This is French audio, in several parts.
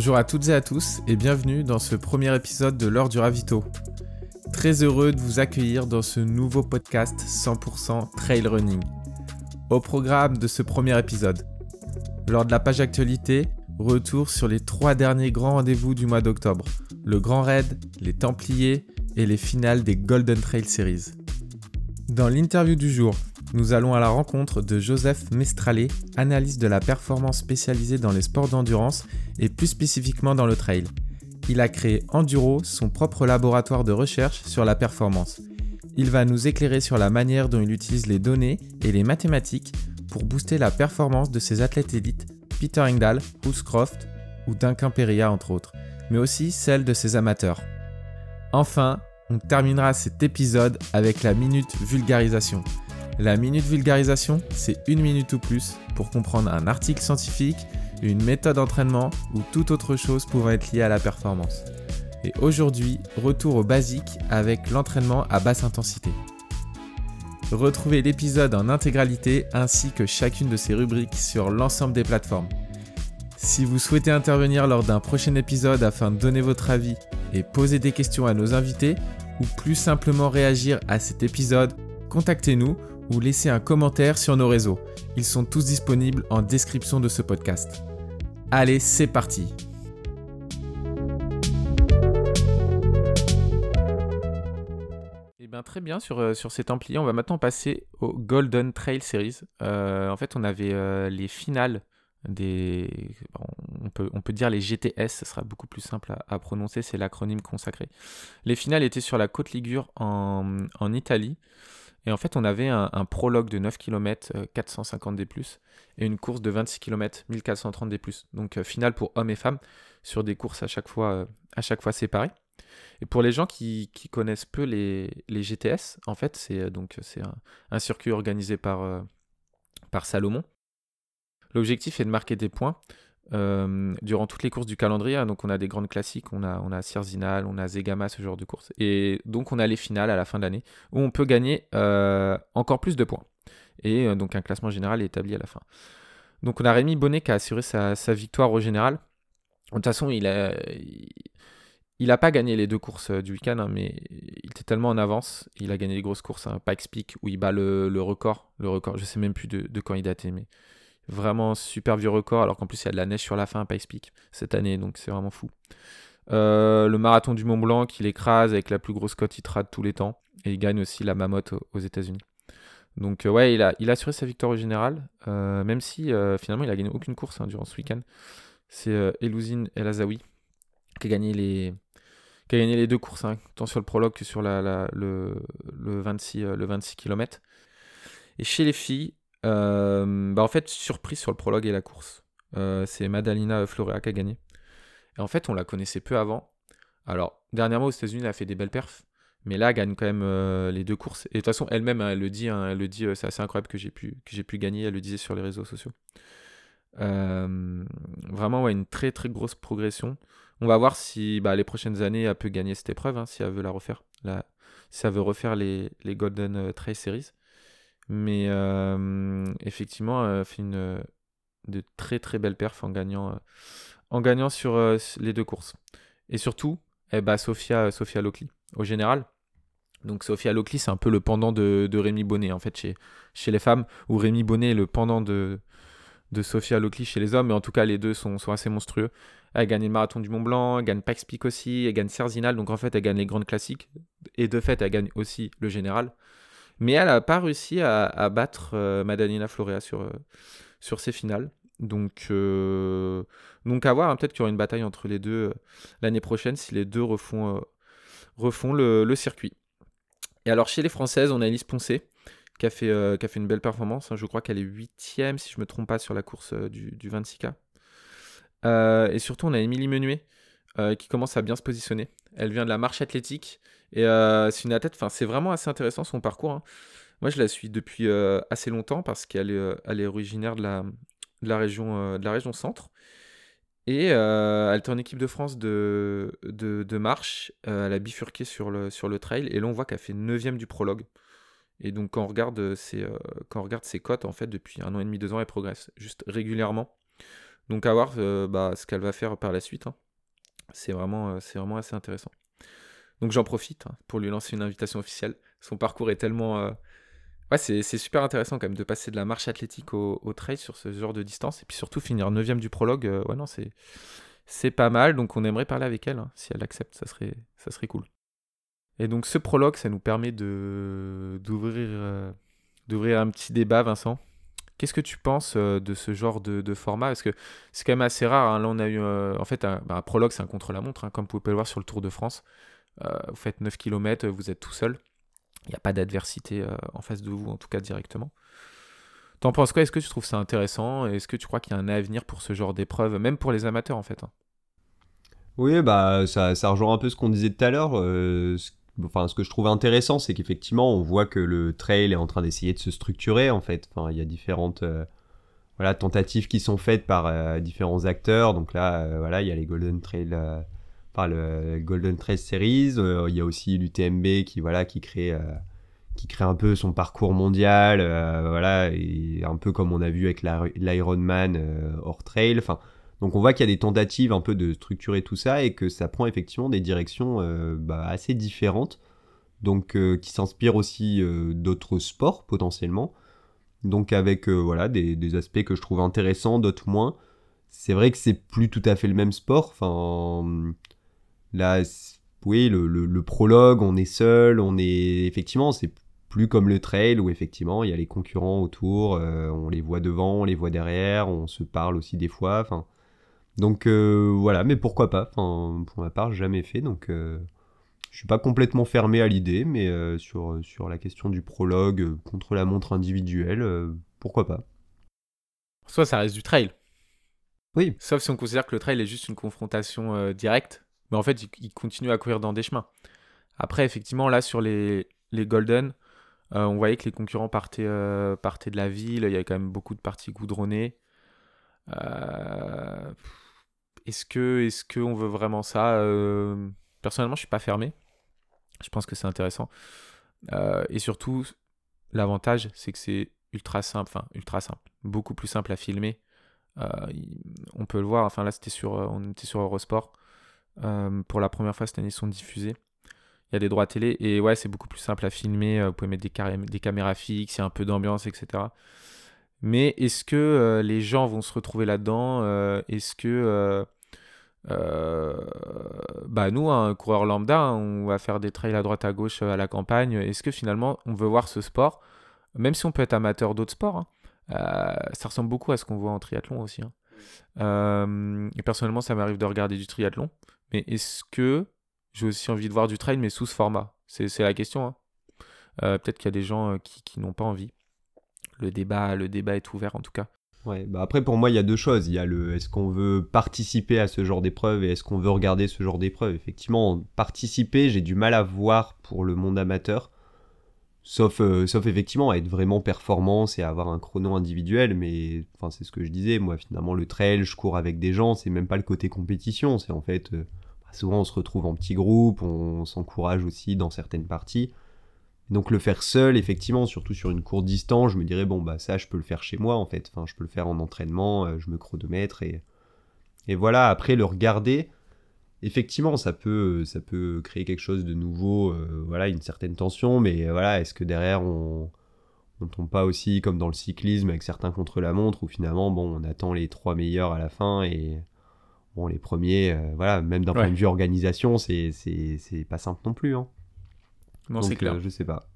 Bonjour à toutes et à tous et bienvenue dans ce premier épisode de l'heure du ravito. Très heureux de vous accueillir dans ce nouveau podcast 100% trail running. Au programme de ce premier épisode, lors de la page actualité, retour sur les trois derniers grands rendez-vous du mois d'octobre, le Grand Raid, les Templiers et les finales des Golden Trail Series. Dans l'interview du jour, nous allons à la rencontre de Joseph Mestralé, analyste de la performance spécialisée dans les sports d'endurance et plus spécifiquement dans le trail. Il a créé Enduro, son propre laboratoire de recherche sur la performance. Il va nous éclairer sur la manière dont il utilise les données et les mathématiques pour booster la performance de ses athlètes élites, Peter Engdahl, Bruce Croft ou Duncan Peria entre autres, mais aussi celle de ses amateurs. Enfin, on terminera cet épisode avec la minute vulgarisation. La minute vulgarisation, c'est une minute ou plus pour comprendre un article scientifique, une méthode d'entraînement ou toute autre chose pouvant être liée à la performance. Et aujourd'hui, retour au basique avec l'entraînement à basse intensité. Retrouvez l'épisode en intégralité ainsi que chacune de ses rubriques sur l'ensemble des plateformes. Si vous souhaitez intervenir lors d'un prochain épisode afin de donner votre avis et poser des questions à nos invités, ou plus simplement réagir à cet épisode, contactez-nous ou laissez un commentaire sur nos réseaux. Ils sont tous disponibles en description de ce podcast. Allez, c'est parti Eh très bien sur, euh, sur ces Templiers. On va maintenant passer au Golden Trail Series. Euh, en fait, on avait euh, les finales des. On peut, on peut dire les GTS, ce sera beaucoup plus simple à, prononcer, c'est l'acronyme consacré. Les finales étaient sur la côte Ligure en, en Italie. Et en fait, on avait un, prologue de 9 km 450 D+, et une course de 26 km 1430 D+. Donc euh, finale pour hommes et femmes sur des courses à chaque fois, euh, séparées. Et pour les gens qui, connaissent peu les, GTS, en fait, c'est euh, un, circuit organisé par Salomon. L'objectif est de marquer des points euh, durant toutes les courses du calendrier. Hein, donc on a des grandes classiques, on a, on a Sierzinal, on a Zegama, ce genre de courses. Et donc on a les finales à la fin de l'année où on peut gagner euh, encore plus de points. Et euh, donc un classement général est établi à la fin. Donc on a Rémi Bonnet qui a assuré sa, victoire au général. De toute façon, il a, il n'a pas gagné les deux courses du week-end, hein, mais il était tellement en avance. Il a gagné les grosses courses, hein, Pikes Peak, où il bat le, record. Le record, je sais même plus de, de quand il datait, mais Vraiment super vieux record, alors qu'en plus il y a de la neige sur la fin à Pikes Peak cette année, donc c'est vraiment fou. Euh, le marathon du Mont Blanc qu'il écrase avec la plus grosse cote ITRA de tous les temps. Et il gagne aussi la Mammoth aux États-Unis. Donc euh, ouais, il a, il a assuré sa victoire au général, euh, même si finalement il a gagné aucune course hein, durant ce week-end. C'est Elouzine El Azawi qui a gagné les, qui a gagné les deux courses, hein, tant sur le prologue que sur la, le, le, 26, le 26 km. Et chez les filles, bah en fait, surprise sur le prologue et la course. Euh, c'est Madalina Florea qui a gagné. Et en fait, on la connaissait peu avant. Alors, dernièrement aux États-Unis, elle a fait des belles perfs. Mais là, elle gagne quand même euh, les deux courses. Et de toute façon, elle-même, hein, elle le dit, hein, elle le dit, c'est assez incroyable que j'ai pu, que j'ai pu gagner. Elle le disait sur les réseaux sociaux. vraiment, ouais, une très très grosse progression. On va voir si bah, les prochaines années, elle peut gagner cette épreuve, hein, si elle veut la refaire. si elle veut refaire les, les Golden Trail Series. Mais euh, effectivement, elle fait une, de très très belles perfs en gagnant, euh, en gagnant sur euh, les deux courses. Et surtout, eh ben, Sophia, Sophia Lockley, au général. Donc Sophia Lockley, c'est un peu le pendant de, Rémi Bonnet, en fait, chez, chez les femmes, ou Rémi Bonnet est le pendant de, de Sophia Lockley chez les hommes, mais en tout cas, les deux sont, sont assez monstrueux. Elle gagne le marathon du Mont Blanc, elle gagne Pax Peak aussi, elle gagne Cerzinal, donc en fait, elle gagne les grandes classiques, et de fait, elle gagne aussi le général. Mais elle n'a pas réussi à, battre euh, Madalina Florea sur, euh, ses finales. Donc, euh, donc à voir, hein, peut-être qu'il y aura une bataille entre les deux l'année prochaine si les deux refont, le, circuit. Et alors chez les Françaises, on a Elise Poncé qui a fait, qui fait une belle performance. Hein. Je crois qu'elle est huitième, si je ne me trompe pas, sur la course du, du 26K. et surtout, on a Émilie Menuet qui commence à bien se positionner. Elle vient de la marche athlétique. Et euh, c'est une athlète, c'est vraiment assez intéressant son parcours. Hein. Moi, je la suis depuis euh, assez longtemps parce qu'elle est, euh, originaire de la, région, centre. Et elle était en équipe de France de, marche. elle a bifurqué sur le, trail. Et là, on voit qu'elle fait 9 du prologue. Et donc, quand on regarde ses, quand on regarde ses cotes, en fait, depuis un an et demi, deux ans, elle progresse juste régulièrement. Donc à voir bah, ce qu'elle va faire par la suite. Hein. C'est vraiment, c'est vraiment assez intéressant. Donc j'en profite hein, pour lui lancer une invitation officielle. Son parcours est tellement Ouais, c'est super intéressant quand même de passer de la marche athlétique au, trail sur ce genre de distance et puis surtout finir 9 du prologue. Euh, ouais, non, c'est pas mal. Donc on aimerait parler avec elle. Hein, si elle accepte, ça serait, cool. Et donc ce prologue, ça nous permet euh, d'ouvrir un petit débat, Vincent. Qu'est-ce que tu penses euh, de ce genre de, format? Parce que c'est quand même assez rare. Hein. Là, on a eu en fait un, bah, prologue, c'est un contre-la-montre, hein, comme vous pouvez le voir sur le Tour de France. vous faites 9 km, vous êtes tout seul. Il n'y a pas d'adversité euh, en face de vous, en tout cas directement. T'en penses quoi? Est-ce que tu trouves ça intéressant? Est-ce que tu crois qu'il y a un avenir pour ce genre d'épreuve, même pour les amateurs en fait hein? Oui, bah ça, rejoint un peu ce qu'on disait tout à l'heure. Euh, enfin, ce que je trouve intéressant, c'est qu'effectivement, on voit que le trail est en train d'essayer de se structurer en fait. Enfin, il y a différentes euh, voilà, tentatives qui sont faites par différents acteurs. Donc là, voilà, il y a les Golden Trail par le Golden Trail Series. Euh, il y a aussi l'UTMB qui voilà qui crée euh, qui crée un peu son parcours mondial, euh, voilà, un peu comme on a vu avec l'Ironman hors trail. Enfin, donc on voit qu'il y a des tentatives un peu de structurer tout ça et que ça prend effectivement des directions bah, assez différentes, donc qui s'inspirent aussi d'autres sports potentiellement. Donc avec voilà des, aspects que je trouve intéressants, d'autres moins. C'est vrai que c'est plus tout à fait le même sport. Enfin, Là, oui, le, prologue, on est seul, on est effectivement, c'est plus comme le trail où effectivement il y a les concurrents autour, euh, on les voit devant, on les voit derrière, on se parle aussi des fois. Donc euh, voilà, mais pourquoi pas? Enfin, Pour ma part, jamais fait, donc euh, je suis pas complètement fermé à l'idée, mais sur, sur la question du prologue contre la montre individuelle, pourquoi pas? Soit ça reste du trail. Oui. Sauf si on considère que le trail est juste une confrontation directe mais en fait, il, continue à courir dans des chemins. Après, effectivement, là, sur les, les Golden, euh, on voyait que les concurrents partaient, euh, partaient de la ville, il y avait quand même beaucoup de parties goudronnées. Euh, est-ce que est-ce qu'on veut vraiment ça Personnellement, je suis pas fermé. Je pense que c'est intéressant. et surtout, l'avantage, c'est que c'est ultra simple, enfin ultra simple, beaucoup plus simple à filmer. on peut le voir, enfin là c'était sur, on était sur Eurosport. Euh, pour la première fois cette année, sont diffusés. Il y a des droits télé et ouais, c'est beaucoup plus simple à filmer. Euh, vous pouvez mettre des, des caméras fixes, il y a un peu d'ambiance, etc. Mais est-ce que euh, les gens vont se retrouver là-dedans Est-ce que bah nous, un coureur lambda, hein, on va faire des trails à droite à gauche à la campagne. Est-ce que finalement on veut voir ce sport, même si on peut être amateur d'autres sports hein, Ça ressemble beaucoup à ce qu'on voit en triathlon aussi. Hein. et personnellement, ça m'arrive de regarder du triathlon. Mais est-ce que j'ai aussi envie de voir du trail, mais sous ce format? C'est la question. Hein. Euh, peut-être qu'il y a des gens euh, qui, n'ont pas envie. Le débat, le débat est ouvert en tout cas. Ouais, bah après pour moi il y a deux choses. Il y a le est-ce qu'on veut participer à ce genre d'épreuve et est-ce qu'on veut regarder ce genre d'épreuve? Effectivement, participer, j'ai du mal à voir pour le monde amateur. Sauf, euh, sauf effectivement à être vraiment performance et avoir un chrono individuel, mais enfin c'est ce que je disais, moi finalement le trail, je cours avec des gens, c'est même pas le côté compétition, c'est en fait souvent on se retrouve en petits groupes, on, s'encourage aussi dans certaines parties. Donc le faire seul, effectivement, surtout sur une courte distance, je me dirais, bon, bah ça, je peux le faire chez moi, en fait. Enfin, je peux le faire en entraînement, euh, je me chronomètre et, et voilà. Après, le regarder, effectivement, ça peut, ça peut créer quelque chose de nouveau, euh, voilà, une certaine tension, mais voilà, est-ce que derrière, on, on tombe pas aussi comme dans le cyclisme avec certains contre-la-montre où finalement, bon, on attend les trois meilleurs à la fin et bon, les premiers, euh, voilà, même d'un point de vue organisation, c'est, c'est, pas simple non plus. Hein. Non, c'est clair. Euh, je sais pas.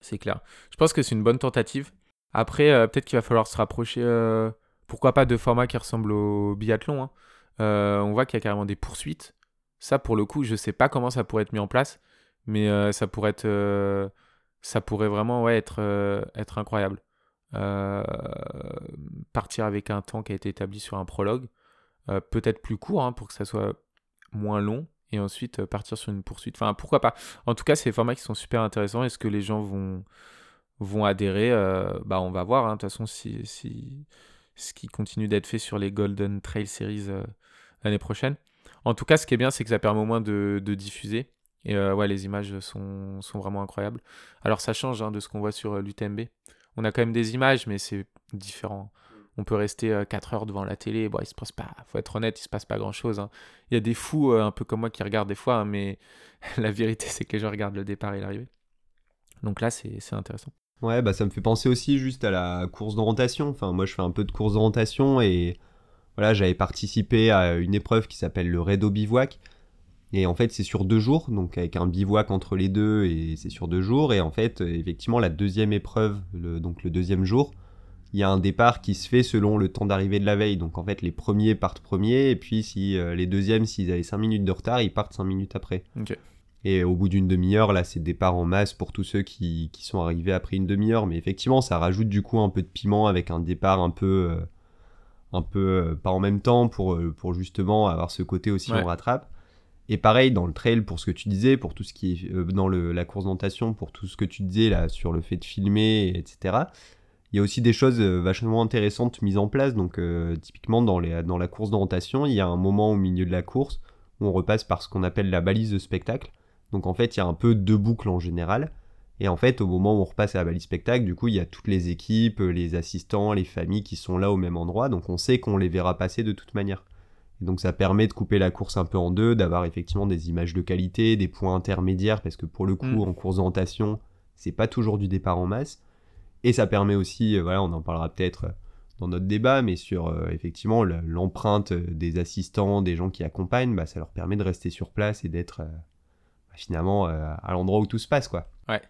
C'est clair. Je pense que c'est une bonne tentative. Après, euh, peut-être qu'il va falloir se rapprocher, pourquoi pas, de formats qui ressemblent au biathlon. Hein. on voit qu'il y a carrément des poursuites. Ça, pour le coup, je sais pas comment ça pourrait être mis en place, mais ça pourrait être, ça pourrait vraiment ouais, être, être incroyable. partir avec un temps qui a été établi sur un prologue, euh, peut-être plus court hein, pour que ça soit moins long et ensuite euh, partir sur une poursuite. Enfin, pourquoi pas. En tout cas, c'est des formats qui sont super intéressants. Est-ce que les gens vont, vont adhérer euh, bah, On va voir. Hein. De toute façon, si, si, ce qui continue d'être fait sur les Golden Trail Series l'année prochaine. En tout cas, ce qui est bien, c'est que ça permet au moins de, de diffuser. Et ouais, les images sont, sont, vraiment incroyables. Alors, ça change hein, de ce qu'on voit sur l'UTMB. On a quand même des images, mais c'est différent on peut rester 4 heures devant la télé. Bon, il se passe pas, faut être honnête, il se passe pas grand chose. Hein. Il y a des fous un peu comme moi qui regardent des fois, hein, mais la vérité c'est que les gens regardent le départ et l'arrivée. Donc là, c'est intéressant. Ouais, bah ça me fait penser aussi juste à la course d'orientation. Enfin, moi je fais un peu de course d'orientation et voilà, j'avais participé à une épreuve qui s'appelle le Redo Bivouac. Et en fait, c'est sur deux jours, donc avec un bivouac entre les deux, et c'est sur deux jours. Et en fait, effectivement, la deuxième épreuve, donc le deuxième jour, il y a un départ qui se fait selon le temps d'arrivée de la veille. Donc en fait, les premiers partent premiers, et puis si euh, les deuxièmes, s'ils avaient 5 minutes de retard, ils partent 5 minutes après. Et au bout d'une demi-heure, là, c'est départ en masse pour tous ceux qui, qui sont arrivés après une demi-heure. Mais effectivement, ça rajoute du coup un peu de piment avec un départ un peu, euh, un peu euh, pas en même temps pour, pour justement avoir ce côté aussi on rattrape. Et pareil dans le trail pour ce que tu disais, pour tout ce qui est dans le, la course d'orientation, pour tout ce que tu disais là sur le fait de filmer, etc. Il y a aussi des choses vachement intéressantes mises en place. Donc typiquement dans, les, dans la course d'orientation, il y a un moment au milieu de la course où on repasse par ce qu'on appelle la balise de spectacle. Donc en fait, il y a un peu deux boucles en général. Et en fait, au moment où on repasse à la balise spectacle, du coup, il y a toutes les équipes, les assistants, les familles qui sont là au même endroit. Donc on sait qu'on les verra passer de toute manière. Et donc ça permet de couper la course un peu en deux, d'avoir effectivement des images de qualité, des points intermédiaires, parce que pour le coup, mm. en course d'orientation, c'est pas toujours du départ en masse. Et ça permet aussi, euh, voilà, on en parlera peut-être euh, dans notre débat, mais sur euh, effectivement l'empreinte des assistants, des gens qui accompagnent, bah, ça leur permet de rester sur place et d'être finalement euh, à l'endroit où tout se passe, quoi. Ouais.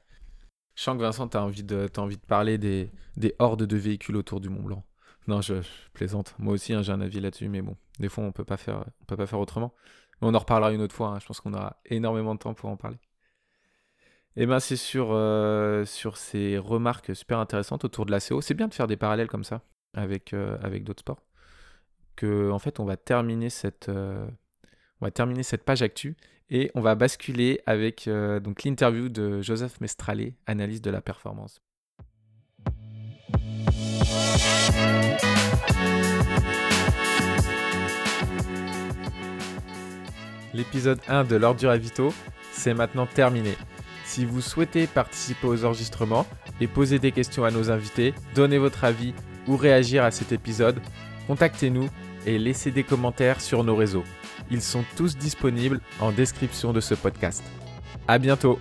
Je sens que Vincent, envie de, as envie de parler des, des hordes de véhicules autour du Mont Blanc? Non, je, plaisante. Moi aussi, hein, j'ai un avis là-dessus, mais bon, des fois, on peut peut pas faire autrement. Mais on en reparlera une autre fois. Hein. Je pense qu'on aura énormément de temps pour en parler. Eh ben, c'est sur, euh, sur ces remarques super intéressantes autour de la CO. C'est bien de faire des parallèles comme ça avec, euh, avec d'autres sports. Que, en fait, on va terminer cette, on va terminer cette page actu et on va basculer avec euh, l'interview de Joseph Mestralé, analyse de la performance. L'épisode 1 de l'ordre du ravito, c'est maintenant terminé. Si vous souhaitez participer aux enregistrements et poser des questions à nos invités, donner votre avis ou réagir à cet épisode, contactez-nous et laissez des commentaires sur nos réseaux. Ils sont tous disponibles en description de ce podcast. À bientôt!